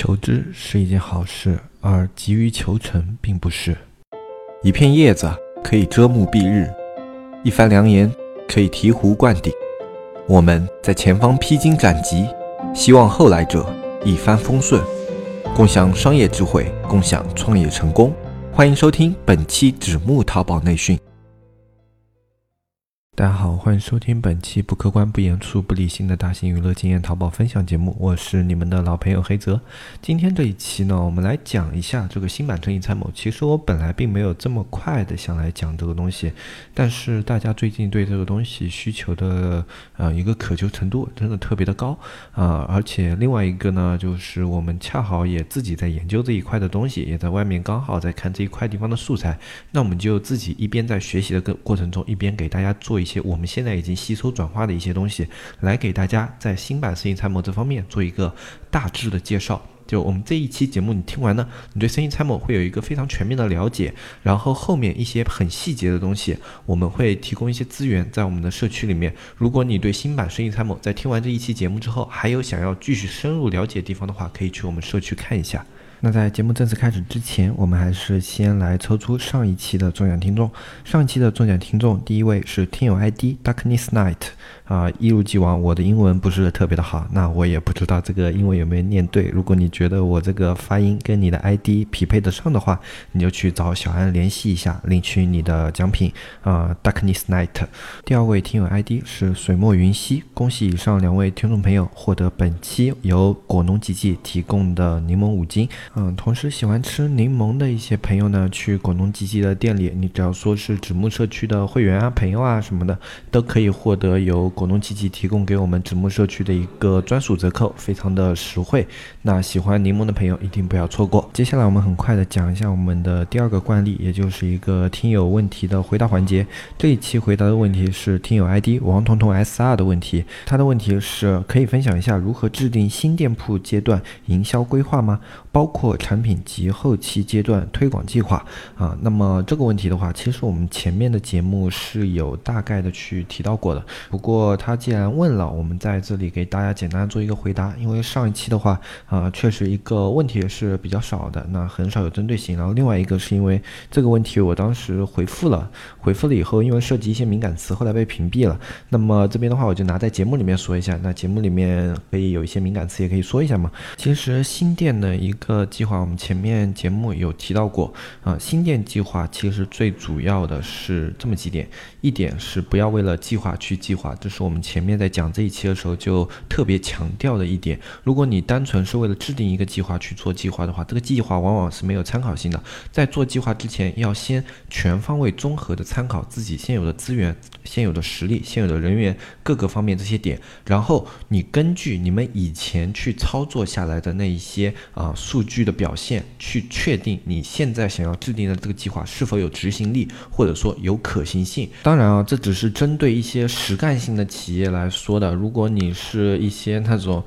求知是一件好事，而急于求成并不是。一片叶子可以遮目蔽日，一番良言可以醍醐灌顶。我们在前方披荆斩棘，希望后来者一帆风顺，共享商业智慧，共享创业成功。欢迎收听本期纸木淘宝内训。大家好，欢迎收听本期不客观、不严肃、不理性的大型娱乐经验淘宝分享节目，我是你们的老朋友黑泽。今天这一期呢，我们来讲一下这个新版正义参谋。其实我本来并没有这么快的想来讲这个东西，但是大家最近对这个东西需求的呃一个渴求程度真的特别的高啊！而且另外一个呢，就是我们恰好也自己在研究这一块的东西，也在外面刚好在看这一块地方的素材，那我们就自己一边在学习的过过程中，一边给大家做一。些我们现在已经吸收转化的一些东西，来给大家在新版生意参谋这方面做一个大致的介绍。就我们这一期节目，你听完呢，你对生意参谋会有一个非常全面的了解。然后后面一些很细节的东西，我们会提供一些资源在我们的社区里面。如果你对新版生意参谋在听完这一期节目之后，还有想要继续深入了解的地方的话，可以去我们社区看一下。那在节目正式开始之前，我们还是先来抽出上一期的中奖听众。上一期的中奖听众，第一位是听友 ID Darkness Night。啊，一如既往，我的英文不是特别的好，那我也不知道这个英文有没有念对。如果你觉得我这个发音跟你的 ID 匹配得上的话，你就去找小安联系一下，领取你的奖品。啊，Darkness Night。第二位听友 ID 是水墨云溪，恭喜以上两位听众朋友获得本期由果农吉吉提供的柠檬五斤。嗯，同时喜欢吃柠檬的一些朋友呢，去果农吉吉的店里，你只要说是纸木社区的会员啊、朋友啊什么的，都可以获得由果农吉吉提供给我们纸木社区的一个专属折扣，非常的实惠。那喜欢柠檬的朋友一定不要错过。接下来我们很快的讲一下我们的第二个惯例，也就是一个听友问题的回答环节。这一期回答的问题是听友 ID 王彤彤 SR 的问题，他的问题是可以分享一下如何制定新店铺阶段营销规划吗？包括产品及后期阶段推广计划啊。那么这个问题的话，其实我们前面的节目是有大概的去提到过的，不过。他既然问了，我们在这里给大家简单做一个回答。因为上一期的话，啊，确实一个问题也是比较少的，那很少有针对性。然后另外一个是因为这个问题我当时回复了，回复了以后，因为涉及一些敏感词，后来被屏蔽了。那么这边的话，我就拿在节目里面说一下。那节目里面可以有一些敏感词，也可以说一下嘛。其实新店的一个计划，我们前面节目有提到过啊。新店计划其实最主要的是这么几点，一点是不要为了计划去计划，这是。我们前面在讲这一期的时候就特别强调的一点，如果你单纯是为了制定一个计划去做计划的话，这个计划往往是没有参考性的。在做计划之前，要先全方位综合的参考自己现有的资源、现有的实力、现有的人员各个方面这些点，然后你根据你们以前去操作下来的那一些啊数据的表现，去确定你现在想要制定的这个计划是否有执行力，或者说有可行性。当然啊，这只是针对一些实干性的。企业来说的，如果你是一些那种，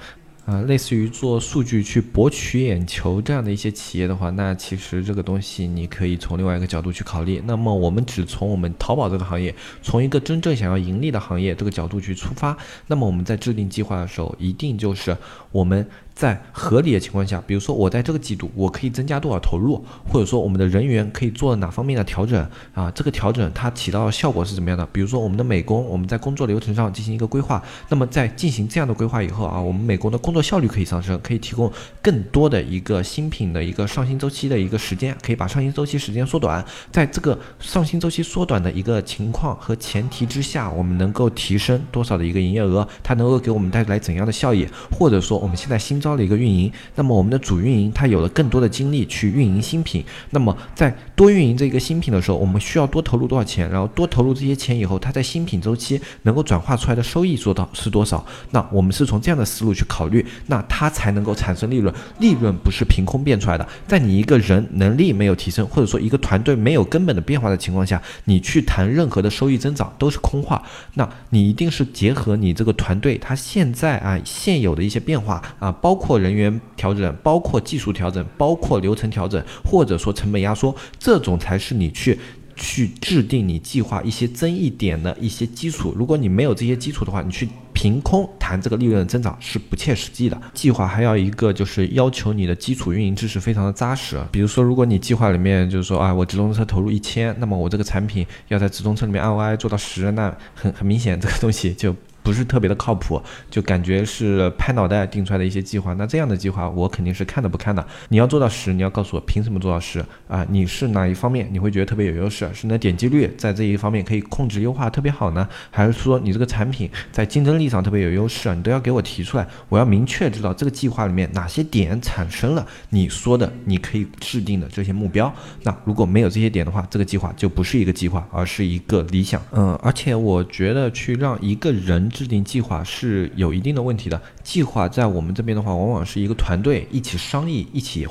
啊，类似于做数据去博取眼球这样的一些企业的话，那其实这个东西你可以从另外一个角度去考虑。那么我们只从我们淘宝这个行业，从一个真正想要盈利的行业这个角度去出发，那么我们在制定计划的时候，一定就是我们。在合理的情况下，比如说我在这个季度我可以增加多少投入，或者说我们的人员可以做哪方面的调整啊？这个调整它起到的效果是怎么样的？比如说我们的美工，我们在工作流程上进行一个规划，那么在进行这样的规划以后啊，我们美工的工作效率可以上升，可以提供更多的一个新品的一个上新周期的一个时间，可以把上新周期时间缩短。在这个上新周期缩短的一个情况和前提之下，我们能够提升多少的一个营业额？它能够给我们带来怎样的效益？或者说我们现在新招了一个运营，那么我们的主运营他有了更多的精力去运营新品，那么在多运营这个新品的时候，我们需要多投入多少钱？然后多投入这些钱以后，它在新品周期能够转化出来的收益做到是多少？那我们是从这样的思路去考虑，那它才能够产生利润。利润不是凭空变出来的，在你一个人能力没有提升，或者说一个团队没有根本的变化的情况下，你去谈任何的收益增长都是空话。那你一定是结合你这个团队它现在啊现有的一些变化啊，包包括人。员调整，包括技术调整，包括流程调整，或者说成本压缩，这种才是你去去制定你计划一些增益点的一些基础。如果你没有这些基础的话，你去凭空谈这个利润的增长是不切实际的。计划还要一个就是要求你的基础运营知识非常的扎实。比如说，如果你计划里面就是说啊，我直通车投入一千，那么我这个产品要在直通车里面 ROI 做到十，那很很明显这个东西就。不是特别的靠谱，就感觉是拍脑袋定出来的一些计划。那这样的计划我肯定是看都不看的。你要做到十，你要告诉我凭什么做到十啊？你是哪一方面你会觉得特别有优势？是你的点击率在这一方面可以控制优化特别好呢？还是说你这个产品在竞争力上特别有优势啊？你都要给我提出来，我要明确知道这个计划里面哪些点产生了你说的你可以制定的这些目标。那如果没有这些点的话，这个计划就不是一个计划，而是一个理想。嗯，而且我觉得去让一个人。制定计划是有一定的问题的。计划在我们这边的话，往往是一个团队一起商议，一起。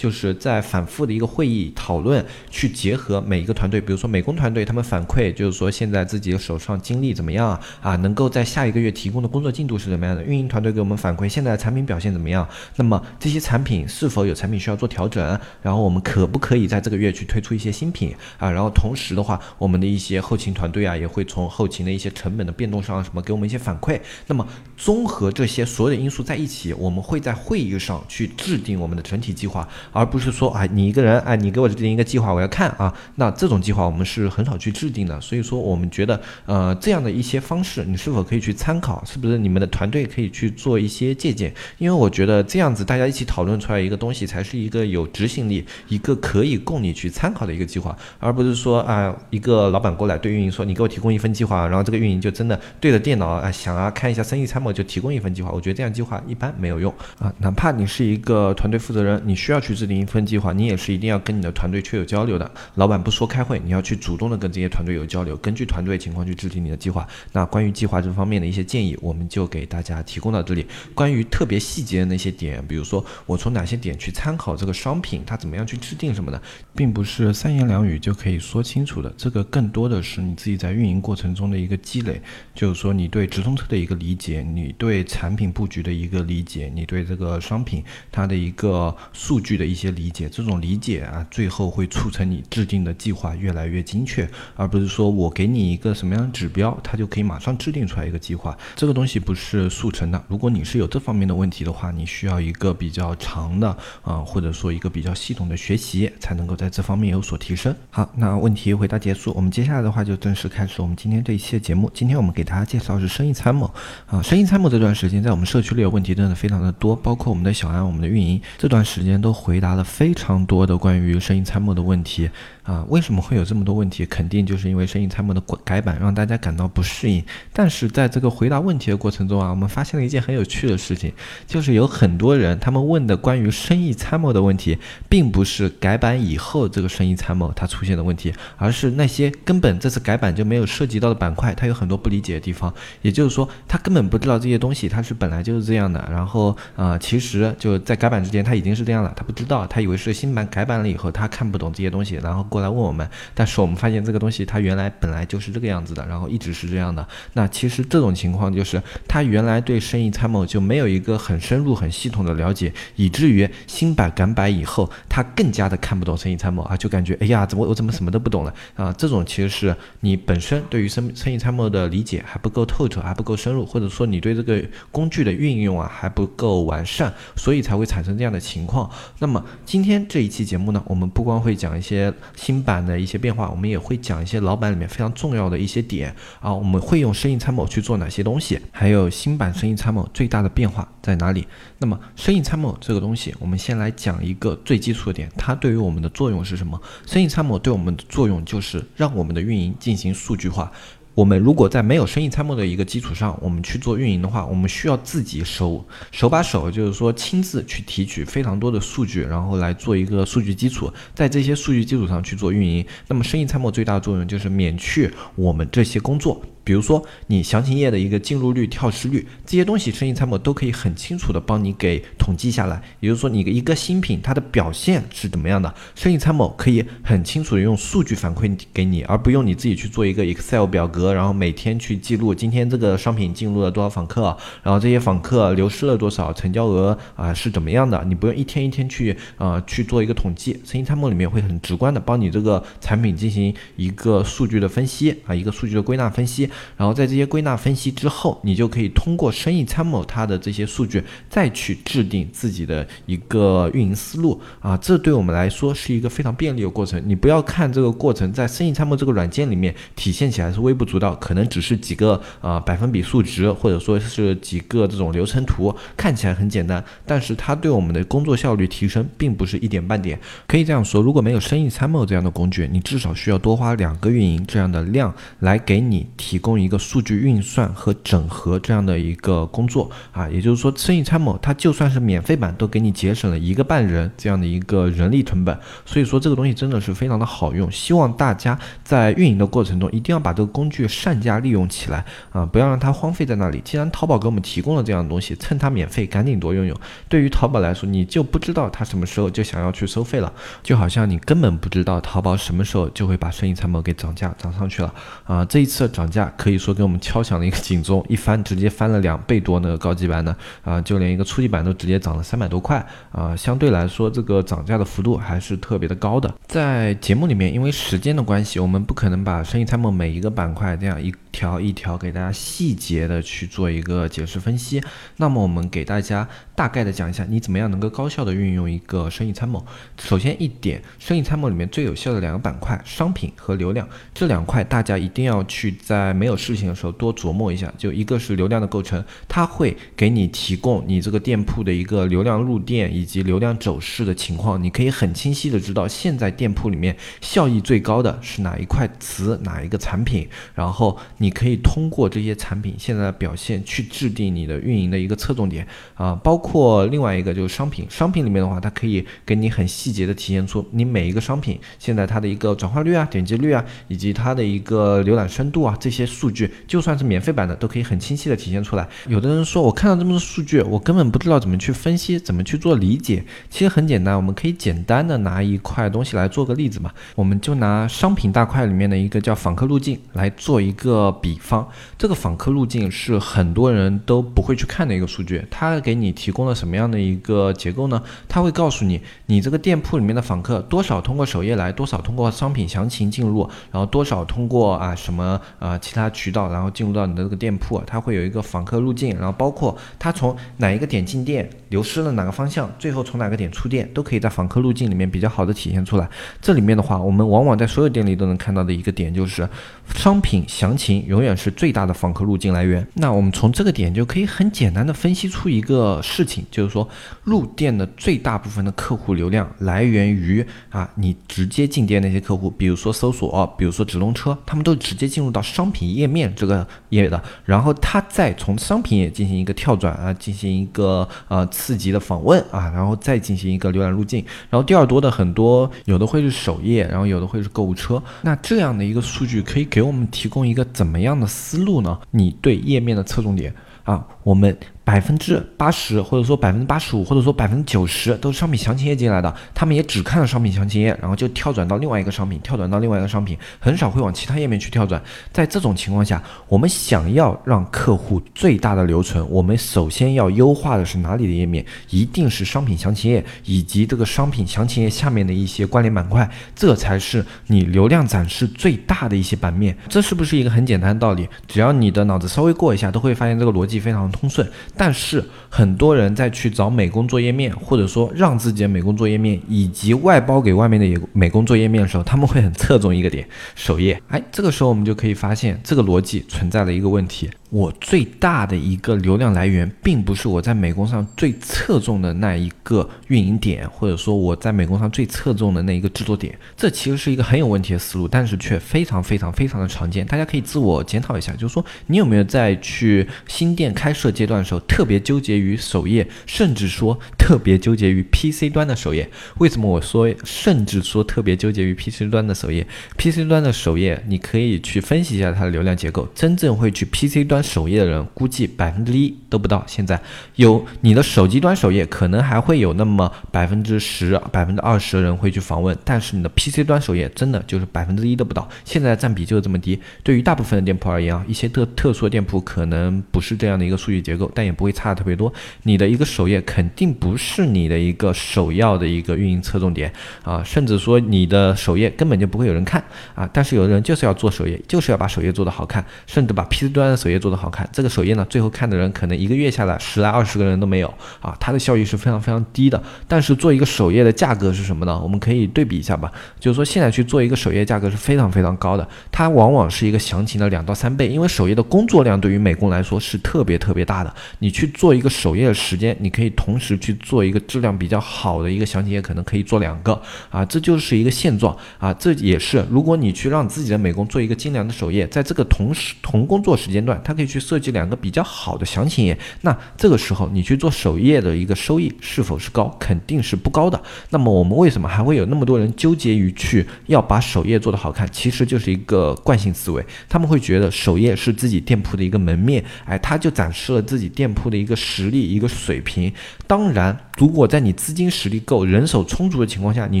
就是在反复的一个会议讨论，去结合每一个团队，比如说美工团队，他们反馈就是说现在自己的手上精力怎么样啊？能够在下一个月提供的工作进度是怎么样的？运营团队给我们反馈现在产品表现怎么样？那么这些产品是否有产品需要做调整？然后我们可不可以在这个月去推出一些新品啊？然后同时的话，我们的一些后勤团队啊，也会从后勤的一些成本的变动上什么给我们一些反馈。那么综合这些所有的因素在一起，我们会在会议上去制定我们的整体计划。而不是说啊，你一个人哎，你给我制定一个计划，我要看啊。那这种计划我们是很少去制定的，所以说我们觉得呃这样的一些方式，你是否可以去参考？是不是你们的团队可以去做一些借鉴？因为我觉得这样子大家一起讨论出来一个东西，才是一个有执行力、一个可以供你去参考的一个计划，而不是说啊一个老板过来对运营说，你给我提供一份计划，然后这个运营就真的对着电脑啊想啊看一下生意参谋就提供一份计划。我觉得这样计划一般没有用啊，哪怕你是一个团队负责人，你需要去。制定一份计划，你也是一定要跟你的团队去有交流的。老板不说开会，你要去主动的跟这些团队有交流，根据团队情况去制定你的计划。那关于计划这方面的一些建议，我们就给大家提供到这里。关于特别细节的那些点，比如说我从哪些点去参考这个商品，它怎么样去制定什么的，并不是三言两语就可以说清楚的。这个更多的是你自己在运营过程中的一个积累，就是说你对直通车的一个理解，你对产品布局的一个理解，你对这个商品它的一个数据的。的一些理解，这种理解啊，最后会促成你制定的计划越来越精确，而不是说我给你一个什么样的指标，它就可以马上制定出来一个计划。这个东西不是速成的。如果你是有这方面的问题的话，你需要一个比较长的啊，或者说一个比较系统的学习，才能够在这方面有所提升。好，那问题回答结束，我们接下来的话就正式开始我们今天这一期的节目。今天我们给大家介绍是生意参谋啊，生意参谋这段时间在我们社区里有问题真的非常的多，包括我们的小安，我们的运营这段时间都回。回答了非常多的关于声音参谋的问题。啊，为什么会有这么多问题？肯定就是因为生意参谋的改版让大家感到不适应。但是在这个回答问题的过程中啊，我们发现了一件很有趣的事情，就是有很多人他们问的关于生意参谋的问题，并不是改版以后这个生意参谋它出现的问题，而是那些根本这次改版就没有涉及到的板块，它有很多不理解的地方。也就是说，他根本不知道这些东西它是本来就是这样的。然后啊，其实就在改版之前他已经是这样了，他不知道，他以为是新版改版了以后他看不懂这些东西，然后。过来问我们，但是我们发现这个东西它原来本来就是这个样子的，然后一直是这样的。那其实这种情况就是他原来对生意参谋就没有一个很深入、很系统的了解，以至于新版改版以后，他更加的看不懂生意参谋啊，就感觉哎呀，怎么我怎么什么都不懂了啊？这种其实是你本身对于生生意参谋的理解还不够透彻，还不够深入，或者说你对这个工具的运用啊还不够完善，所以才会产生这样的情况。那么今天这一期节目呢，我们不光会讲一些。新版的一些变化，我们也会讲一些老版里面非常重要的一些点啊。我们会用生意参谋去做哪些东西？还有新版生意参谋最大的变化在哪里？那么生意参谋这个东西，我们先来讲一个最基础的点，它对于我们的作用是什么？生意参谋对我们的作用就是让我们的运营进行数据化。我们如果在没有生意参谋的一个基础上，我们去做运营的话，我们需要自己手手把手，就是说亲自去提取非常多的数据，然后来做一个数据基础，在这些数据基础上去做运营。那么生意参谋最大的作用就是免去我们这些工作。比如说你详情页的一个进入率、跳失率这些东西，生意参谋都可以很清楚的帮你给统计下来。也就是说，你一个新品它的表现是怎么样的，生意参谋可以很清楚的用数据反馈给你，而不用你自己去做一个 Excel 表格，然后每天去记录今天这个商品进入了多少访客，然后这些访客流失了多少，成交额啊是怎么样的，你不用一天一天去啊去做一个统计，生意参谋里面会很直观的帮你这个产品进行一个数据的分析啊，一个数据的归纳分析。然后在这些归纳分析之后，你就可以通过生意参谋它的这些数据，再去制定自己的一个运营思路啊。这对我们来说是一个非常便利的过程。你不要看这个过程在生意参谋这个软件里面体现起来是微不足道，可能只是几个啊百分比数值，或者说是几个这种流程图，看起来很简单，但是它对我们的工作效率提升并不是一点半点。可以这样说，如果没有生意参谋这样的工具，你至少需要多花两个运营这样的量来给你提供。一个数据运算和整合这样的一个工作啊，也就是说，生意参谋它就算是免费版，都给你节省了一个半人这样的一个人力成本。所以说，这个东西真的是非常的好用。希望大家在运营的过程中，一定要把这个工具善加利用起来啊，不要让它荒废在那里。既然淘宝给我们提供了这样的东西，趁它免费，赶紧多用用。对于淘宝来说，你就不知道它什么时候就想要去收费了，就好像你根本不知道淘宝什么时候就会把生意参谋给涨价涨上去了啊。这一次涨价。可以说给我们敲响了一个警钟，一翻直接翻了两倍多那个高级版的啊，就连一个初级版都直接涨了三百多块啊，相对来说这个涨价的幅度还是特别的高的。在节目里面，因为时间的关系，我们不可能把生意参谋每一个板块这样一条一条给大家细节的去做一个解释分析。那么我们给大家大概的讲一下，你怎么样能够高效的运用一个生意参谋。首先一点，生意参谋里面最有效的两个板块，商品和流量这两块，大家一定要去在没有事情的时候多琢磨一下，就一个是流量的构成，它会给你提供你这个店铺的一个流量入店以及流量走势的情况，你可以很清晰的知道现在店铺里面效益最高的是哪一块词哪一个产品，然后你可以通过这些产品现在的表现去制定你的运营的一个侧重点啊，包括或另外一个就是商品，商品里面的话，它可以给你很细节的体现出你每一个商品现在它的一个转化率啊、点击率啊，以及它的一个浏览深度啊这些数据。就算是免费版的，都可以很清晰的体现出来。有的人说，我看到这么多数据，我根本不知道怎么去分析，怎么去做理解。其实很简单，我们可以简单的拿一块东西来做个例子嘛。我们就拿商品大块里面的一个叫访客路径来做一个比方。这个访客路径是很多人都不会去看的一个数据。它给你提提供了什么样的一个结构呢？它会告诉你，你这个店铺里面的访客多少通过首页来，多少通过商品详情进入，然后多少通过啊什么啊其他渠道。然后进入到你的这个店铺，它会有一个访客路径，然后包括它从哪一个点进店，流失了哪个方向，最后从哪个点出店，都可以在访客路径里面比较好的体现出来。这里面的话，我们往往在所有店里都能看到的一个点就是，商品详情永远是最大的访客路径来源。那我们从这个点就可以很简单的分析出一个事事情，就是说入店的最大部分的客户流量来源于啊你直接进店那些客户，比如说搜索，比如说直通车，他们都直接进入到商品页面。这个页的，然后它再从商品页进行一个跳转啊，进行一个呃刺激的访问啊，然后再进行一个浏览路径，然后第二多的很多有的会是首页，然后有的会是购物车，那这样的一个数据可以给我们提供一个怎么样的思路呢？你对页面的侧重点啊，我们。百分之八十，或者说百分之八十五，或者说百分之九十都是商品详情页进来的，他们也只看了商品详情页，然后就跳转到另外一个商品，跳转到另外一个商品，很少会往其他页面去跳转。在这种情况下，我们想要让客户最大的留存，我们首先要优化的是哪里的页面？一定是商品详情页以及这个商品详情页下面的一些关联板块，这才是你流量展示最大的一些版面。这是不是一个很简单的道理？只要你的脑子稍微过一下，都会发现这个逻辑非常通顺。但是很多人在去找美工作页面，或者说让自己的美工作页面以及外包给外面的美工作页面的时候，他们会很侧重一个点，首页。哎，这个时候我们就可以发现这个逻辑存在了一个问题。我最大的一个流量来源，并不是我在美工上最侧重的那一个运营点，或者说我在美工上最侧重的那一个制作点。这其实是一个很有问题的思路，但是却非常非常非常的常见。大家可以自我检讨一下，就是说你有没有在去新店开设阶段的时候，特别纠结于首页，甚至说特别纠结于 PC 端的首页？为什么我说甚至说特别纠结于 PC 端的首页？PC 端的首页，你可以去分析一下它的流量结构，真正会去 PC 端首页的人估计百分之一都不到。现在有你的手机端首页，可能还会有那么百分之十、百分之二十的人会去访问，但是你的 PC 端首页真的就是百分之一都不到。现在占比就是这么低。对于大部分的店铺而言啊，一些特特殊的店铺可能不是这样的一个数据结构，但也不会差的特别多。你的一个首页肯定不是你的一个首要的一个运营侧重点啊，甚至说你的首页根本就不会有人看啊。但是有的人就是要做首页，就是要把首页做得好看，甚至把 PC 端的首页做。好看，这个首页呢，最后看的人可能一个月下来十来二十个人都没有啊，它的效益是非常非常低的。但是做一个首页的价格是什么呢？我们可以对比一下吧，就是说现在去做一个首页价格是非常非常高的，它往往是一个详情的两到三倍，因为首页的工作量对于美工来说是特别特别大的。你去做一个首页的时间，你可以同时去做一个质量比较好的一个详情页，可能可以做两个啊，这就是一个现状啊，这也是如果你去让自己的美工做一个精良的首页，在这个同时同工作时间段，它可以。去设计两个比较好的详情页，那这个时候你去做首页的一个收益是否是高？肯定是不高的。那么我们为什么还会有那么多人纠结于去要把首页做得好看？其实就是一个惯性思维，他们会觉得首页是自己店铺的一个门面，哎，他就展示了自己店铺的一个实力、一个水平。当然，如果在你资金实力够、人手充足的情况下，你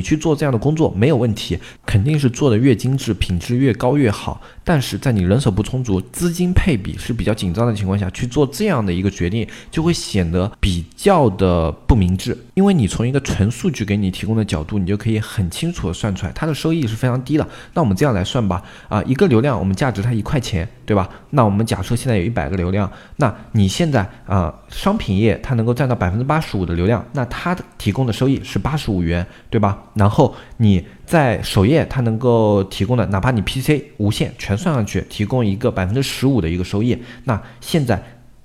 去做这样的工作没有问题，肯定是做的越精致、品质越高越好。但是在你人手不充足、资金配比是比较紧张的情况下去做这样的一个决定，就会显得比较的不明智。因为你从一个纯数据给你提供的角度，你就可以很清楚的算出来它的收益是非常低的。那我们这样来算吧，啊，一个流量我们价值它一块钱，对吧？那我们假设现在有一百个流量，那你现在啊，商品页它能够占到百分之八十五的流量，那它的提供的收益是八十五元，对吧？然后你。在首页，它能够提供的，哪怕你 PC 无线全算上去，提供一个百分之十五的一个收益。那现在，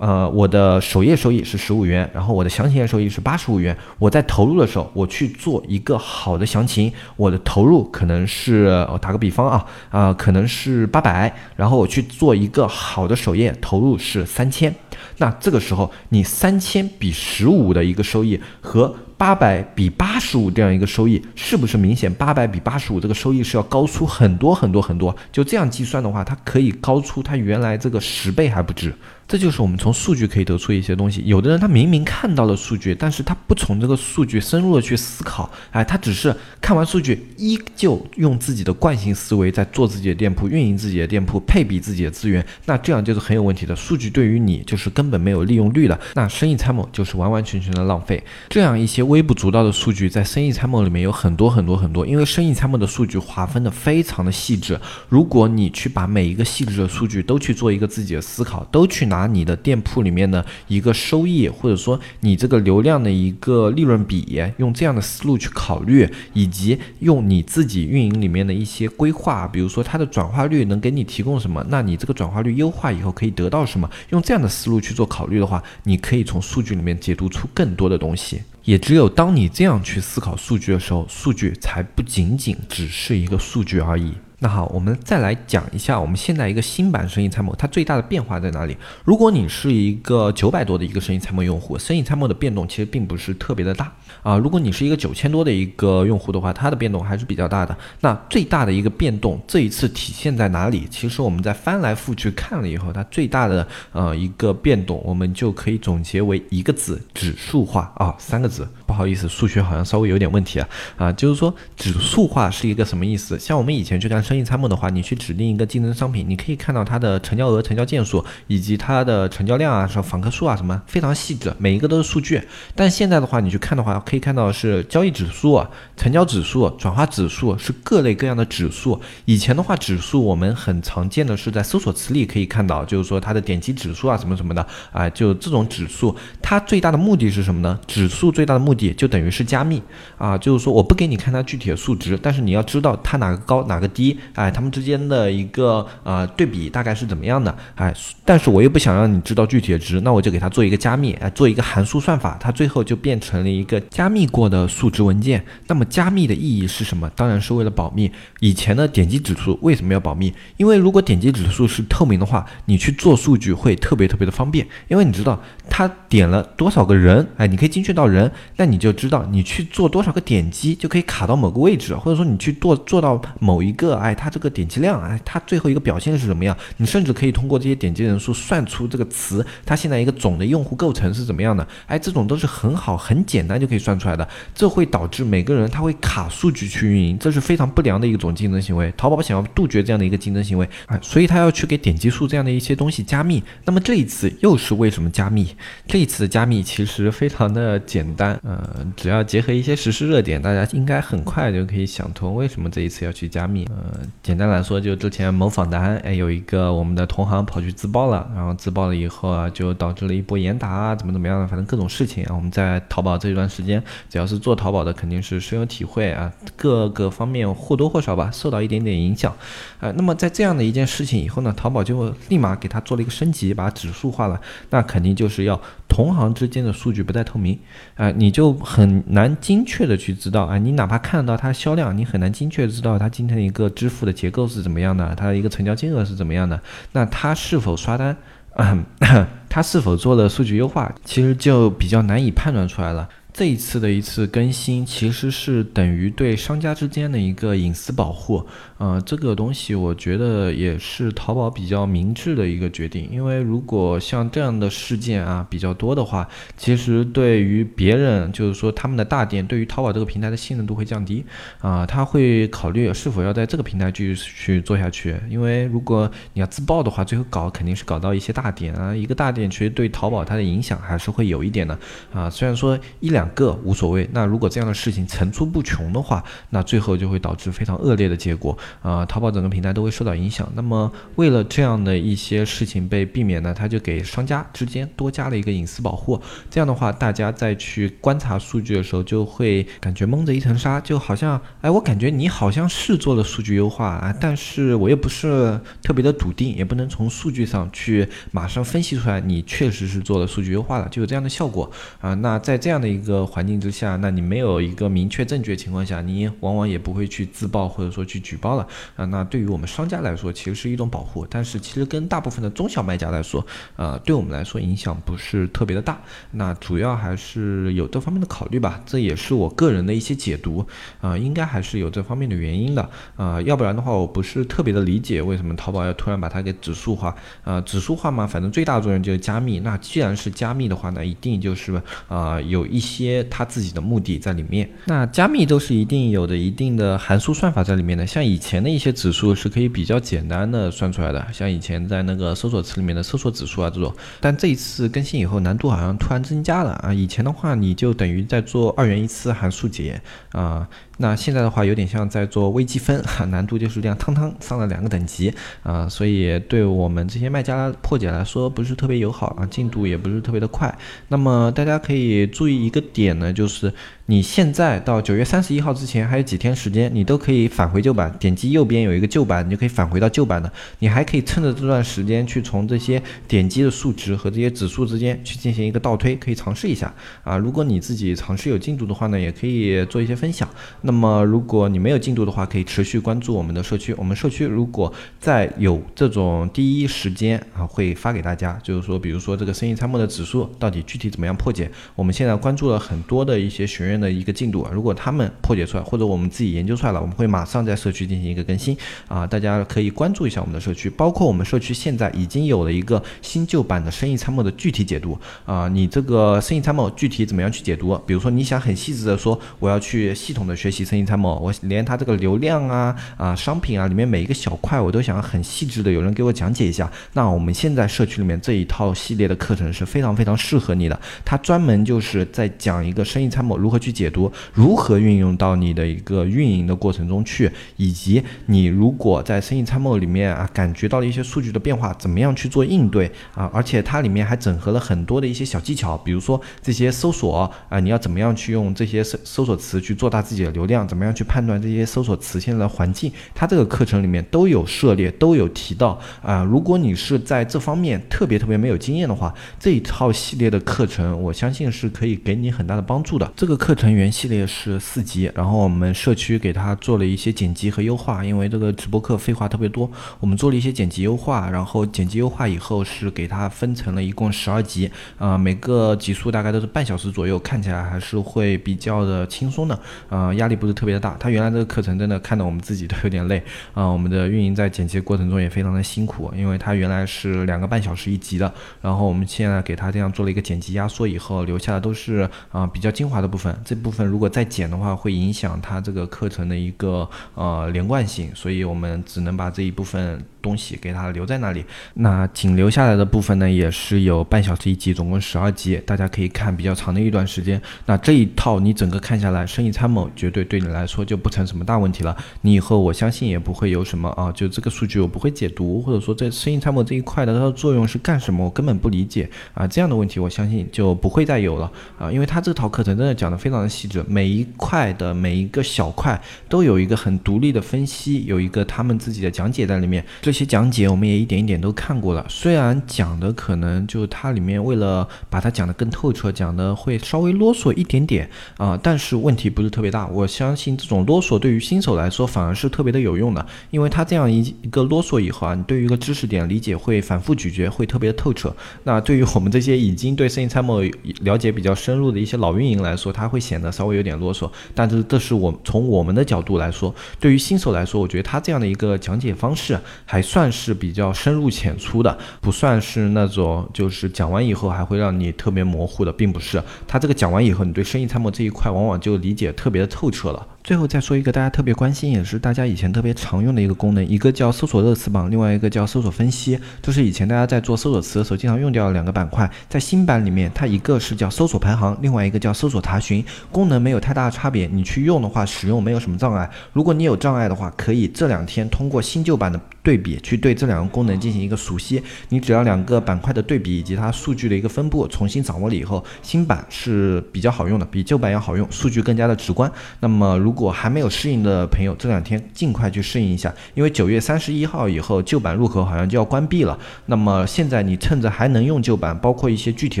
呃，我的首页收益是十五元，然后我的详情页收益是八十五元。我在投入的时候，我去做一个好的详情，我的投入可能是，我打个比方啊，啊，可能是八百，然后我去做一个好的首页，投入是三千。那这个时候，你三千比十五的一个收益和。八百比八十五这样一个收益，是不是明显八百比八十五这个收益是要高出很多很多很多？就这样计算的话，它可以高出它原来这个十倍还不止。这就是我们从数据可以得出一些东西。有的人他明明看到了数据，但是他不从这个数据深入的去思考，哎，他只是看完数据，依旧用自己的惯性思维在做自己的店铺、运营自己的店铺、配比自己的资源，那这样就是很有问题的。数据对于你就是根本没有利用率的，那生意参谋就是完完全全的浪费。这样一些微不足道的数据在生意参谋里面有很多很多很多，因为生意参谋的数据划分的非常的细致。如果你去把每一个细致的数据都去做一个自己的思考，都去拿。拿你的店铺里面的一个收益，或者说你这个流量的一个利润比，用这样的思路去考虑，以及用你自己运营里面的一些规划，比如说它的转化率能给你提供什么，那你这个转化率优化以后可以得到什么？用这样的思路去做考虑的话，你可以从数据里面解读出更多的东西。也只有当你这样去思考数据的时候，数据才不仅仅只是一个数据而已。那好，我们再来讲一下我们现在一个新版生意参谋，它最大的变化在哪里？如果你是一个九百多的一个生意参谋用户，生意参谋的变动其实并不是特别的大啊。如果你是一个九千多的一个用户的话，它的变动还是比较大的。那最大的一个变动，这一次体现在哪里？其实我们在翻来覆去看了以后，它最大的呃一个变动，我们就可以总结为一个字：指数化啊，三个字。不好意思，数学好像稍微有点问题啊啊，就是说指数化是一个什么意思？像我们以前去干生意参谋的话，你去指定一个竞争商品，你可以看到它的成交额、成交件数以及它的成交量啊，什么访客数啊，什么非常细致，每一个都是数据。但现在的话，你去看的话，可以看到是交易指数、成交指数、转化指数，是各类各样的指数。以前的话，指数我们很常见的是在搜索词里可以看到，就是说它的点击指数啊，什么什么的啊，就这种指数，它最大的目的是什么呢？指数最大的目的也就等于是加密啊，就是说我不给你看它具体的数值，但是你要知道它哪个高哪个低，哎，它们之间的一个呃对比大概是怎么样的，哎，但是我又不想让你知道具体的值，那我就给它做一个加密，哎，做一个函数算法，它最后就变成了一个加密过的数值文件。那么加密的意义是什么？当然是为了保密。以前的点击指数为什么要保密？因为如果点击指数是透明的话，你去做数据会特别特别的方便，因为你知道他点了多少个人，哎，你可以精确到人，那你就知道你去做多少个点击就可以卡到某个位置，或者说你去做做到某一个，哎，它这个点击量，哎，它最后一个表现是怎么样？你甚至可以通过这些点击人数算出这个词它现在一个总的用户构成是怎么样的？哎，这种都是很好很简单就可以算出来的，这会导致每个人他会卡数据去运营，这是非常不良的一种竞争行为。淘宝想要杜绝这样的一个竞争行为，哎，所以他要去给点击数这样的一些东西加密。那么这一次又是为什么加密？这一次的加密其实非常的简单，呃，只要结合一些实时热点，大家应该很快就可以想通为什么这一次要去加密。呃，简单来说，就之前某访谈，哎，有一个我们的同行跑去自爆了，然后自爆了以后啊，就导致了一波严打啊，怎么怎么样的，反正各种事情啊。我们在淘宝这一段时间，只要是做淘宝的，肯定是深有体会啊，各个方面或多或少吧，受到一点点影响。呃，那么在这样的一件事情以后呢，淘宝就立马给它做了一个升级，把它指数化了。那肯定就是要同行之间的数据不太透明，啊，你就很难精确的去知道啊，你哪怕看到它销量，你很难精确知道它今天的一个支付的结构是怎么样的，它的一个成交金额是怎么样的，那它是否刷单，它是否做了数据优化，其实就比较难以判断出来了。这一次的一次更新，其实是等于对商家之间的一个隐私保护。呃，这个东西我觉得也是淘宝比较明智的一个决定，因为如果像这样的事件啊比较多的话，其实对于别人，就是说他们的大店，对于淘宝这个平台的信任度会降低啊，他会考虑是否要在这个平台继续去做下去。因为如果你要自爆的话，最后搞肯定是搞到一些大店啊，一个大店其实对淘宝它的影响还是会有一点的啊。虽然说一两个无所谓，那如果这样的事情层出不穷的话，那最后就会导致非常恶劣的结果。啊，淘宝整个平台都会受到影响。那么，为了这样的一些事情被避免呢，他就给商家之间多加了一个隐私保护。这样的话，大家再去观察数据的时候，就会感觉蒙着一层纱，就好像，哎，我感觉你好像是做了数据优化啊，但是我又不是特别的笃定，也不能从数据上去马上分析出来你确实是做了数据优化了，就有这样的效果啊。那在这样的一个环境之下，那你没有一个明确证据的情况下，你往往也不会去自曝或者说去举报了。啊，那对于我们商家来说，其实是一种保护，但是其实跟大部分的中小卖家来说，呃，对我们来说影响不是特别的大。那主要还是有这方面的考虑吧，这也是我个人的一些解读。啊，应该还是有这方面的原因的。啊，要不然的话，我不是特别的理解为什么淘宝要突然把它给指数化。啊，指数化嘛，反正最大作用就是加密。那既然是加密的话呢，一定就是啊有一些它自己的目的在里面。那加密都是一定有的一定的函数算法在里面的，像以前。的一些指数是可以比较简单的算出来的，像以前在那个搜索词里面的搜索指数啊这种，但这一次更新以后难度好像突然增加了啊！以前的话你就等于在做二元一次函数解啊。那现在的话有点像在做微积分，哈，难度就是这样，汤汤上了两个等级啊，所以对我们这些卖家破解来说不是特别友好啊，进度也不是特别的快。那么大家可以注意一个点呢，就是你现在到九月三十一号之前还有几天时间，你都可以返回旧版，点击右边有一个旧版，你就可以返回到旧版的。你还可以趁着这段时间去从这些点击的数值和这些指数之间去进行一个倒推，可以尝试一下啊。如果你自己尝试有进度的话呢，也可以做一些分享。那么，如果你没有进度的话，可以持续关注我们的社区。我们社区如果在有这种第一时间啊，会发给大家，就是说，比如说这个生意参谋的指数到底具体怎么样破解，我们现在关注了很多的一些学员的一个进度啊。如果他们破解出来，或者我们自己研究出来了，我们会马上在社区进行一个更新啊。大家可以关注一下我们的社区，包括我们社区现在已经有了一个新旧版的生意参谋的具体解读啊。你这个生意参谋具体怎么样去解读？比如说你想很细致的说，我要去系统的学习。生意参谋，我连它这个流量啊啊商品啊里面每一个小块，我都想很细致的有人给我讲解一下。那我们现在社区里面这一套系列的课程是非常非常适合你的，它专门就是在讲一个生意参谋如何去解读，如何运用到你的一个运营的过程中去，以及你如果在生意参谋里面啊，感觉到了一些数据的变化，怎么样去做应对啊？而且它里面还整合了很多的一些小技巧，比如说这些搜索啊，你要怎么样去用这些搜搜索词去做大自己的流流量，怎么样去判断这些搜索词现在的环境，它这个课程里面都有涉猎，都有提到啊。如果你是在这方面特别特别没有经验的话，这一套系列的课程，我相信是可以给你很大的帮助的。这个课程原系列是四级，然后我们社区给它做了一些剪辑和优化，因为这个直播课废话特别多，我们做了一些剪辑优化，然后剪辑优化以后是给它分成了一共十二集，啊，每个集数大概都是半小时左右，看起来还是会比较的轻松的，啊，压力不是特别的大。他原来这个课程真的看得我们自己都有点累，啊，我们的运营在剪辑过程中也非常的辛苦，因为他原来是两个半小时一集的，然后我们现在给他这样做了一个剪辑压缩以后，留下的都是啊比较精华的部分，这部分如果再剪的话，会影响他这个课程的一个呃连贯性，所以我们只能把这一部分。东西给它留在那里，那仅留下来的部分呢，也是有半小时一集，总共十二集，大家可以看比较长的一段时间。那这一套你整个看下来，生意参谋绝对对你来说就不成什么大问题了。你以后我相信也不会有什么啊，就这个数据我不会解读，或者说在生意参谋这一块的它的作用是干什么，我根本不理解啊，这样的问题我相信就不会再有了啊，因为它这套课程真的讲的非常的细致，每一块的每一个小块都有一个很独立的分析，有一个他们自己的讲解在里面。这些讲解我们也一点一点都看过了，虽然讲的可能就它里面为了把它讲得更透彻，讲的会稍微啰嗦一点点啊，但是问题不是特别大。我相信这种啰嗦对于新手来说反而是特别的有用的，因为它这样一一个啰嗦以后啊，你对于一个知识点理解会反复咀嚼，会特别的透彻。那对于我们这些已经对生意参谋了解比较深入的一些老运营来说，它会显得稍微有点啰嗦。但是这是我从我们的角度来说，对于新手来说，我觉得它这样的一个讲解方式还算是。比较深入浅出的，不算是那种就是讲完以后还会让你特别模糊的，并不是。他这个讲完以后，你对生意参谋这一块往往就理解特别的透彻了。最后再说一个大家特别关心，也是大家以前特别常用的一个功能，一个叫搜索热词榜，另外一个叫搜索分析，就是以前大家在做搜索词的时候经常用掉的两个板块。在新版里面，它一个是叫搜索排行，另外一个叫搜索查询，功能没有太大的差别，你去用的话，使用没有什么障碍。如果你有障碍的话，可以这两天通过新旧版的对比，去对这两个功能进行一个熟悉。你只要两个板块的对比以及它数据的一个分布重新掌握了以后，新版是比较好用的，比旧版要好用，数据更加的直观。那么如如果还没有适应的朋友，这两天尽快去适应一下，因为九月三十一号以后旧版入口好像就要关闭了。那么现在你趁着还能用旧版，包括一些具体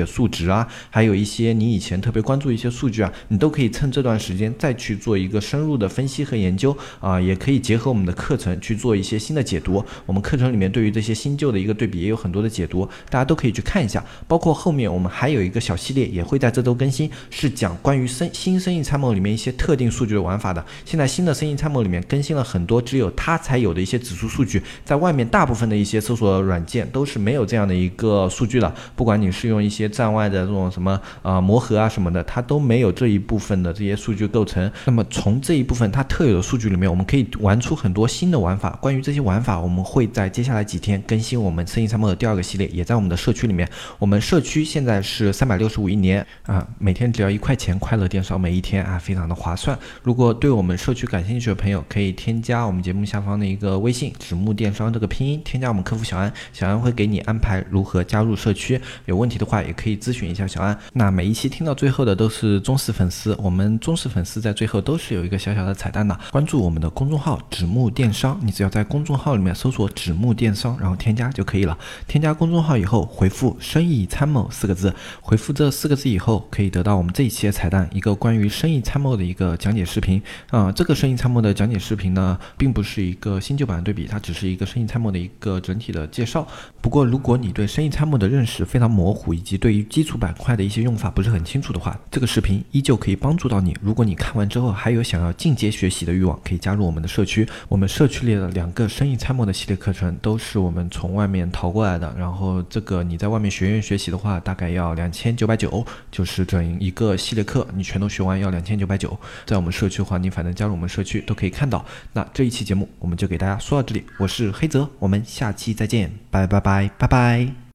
的数值啊，还有一些你以前特别关注一些数据啊，你都可以趁这段时间再去做一个深入的分析和研究啊，也可以结合我们的课程去做一些新的解读。我们课程里面对于这些新旧的一个对比也有很多的解读，大家都可以去看一下。包括后面我们还有一个小系列也会在这周更新，是讲关于生新生意参谋里面一些特定数据的玩法。法的，现在新的生意参谋里面更新了很多只有它才有的一些指数数据，在外面大部分的一些搜索软件都是没有这样的一个数据的。不管你是用一些站外的这种什么呃魔盒啊什么的，它都没有这一部分的这些数据构成。那么从这一部分它特有的数据里面，我们可以玩出很多新的玩法。关于这些玩法，我们会在接下来几天更新我们生意参谋的第二个系列，也在我们的社区里面。我们社区现在是三百六十五一年啊，每天只要一块钱，快乐电商每一天啊，非常的划算。如果对我们社区感兴趣的朋友，可以添加我们节目下方的一个微信“纸木电商”这个拼音，添加我们客服小安，小安会给你安排如何加入社区。有问题的话，也可以咨询一下小安。那每一期听到最后的都是忠实粉丝，我们忠实粉丝在最后都是有一个小小的彩蛋的。关注我们的公众号“纸木电商”，你只要在公众号里面搜索“纸木电商”，然后添加就可以了。添加公众号以后，回复“生意参谋”四个字，回复这四个字以后，可以得到我们这一期的彩蛋，一个关于生意参谋的一个讲解视频。啊，这个生意参谋的讲解视频呢，并不是一个新旧版对比，它只是一个生意参谋的一个整体的介绍。不过，如果你对生意参谋的认识非常模糊，以及对于基础板块的一些用法不是很清楚的话，这个视频依旧可以帮助到你。如果你看完之后还有想要进阶学习的欲望，可以加入我们的社区。我们社区里的两个生意参谋的系列课程都是我们从外面淘过来的。然后，这个你在外面学院学习的话，大概要两千九百九，就是整一个系列课，你全都学完要两千九百九。在我们社区的话，你反正加入我们社区都可以看到。那这一期节目我们就给大家说到这里，我是黑泽，我们下期再见，拜拜拜拜拜。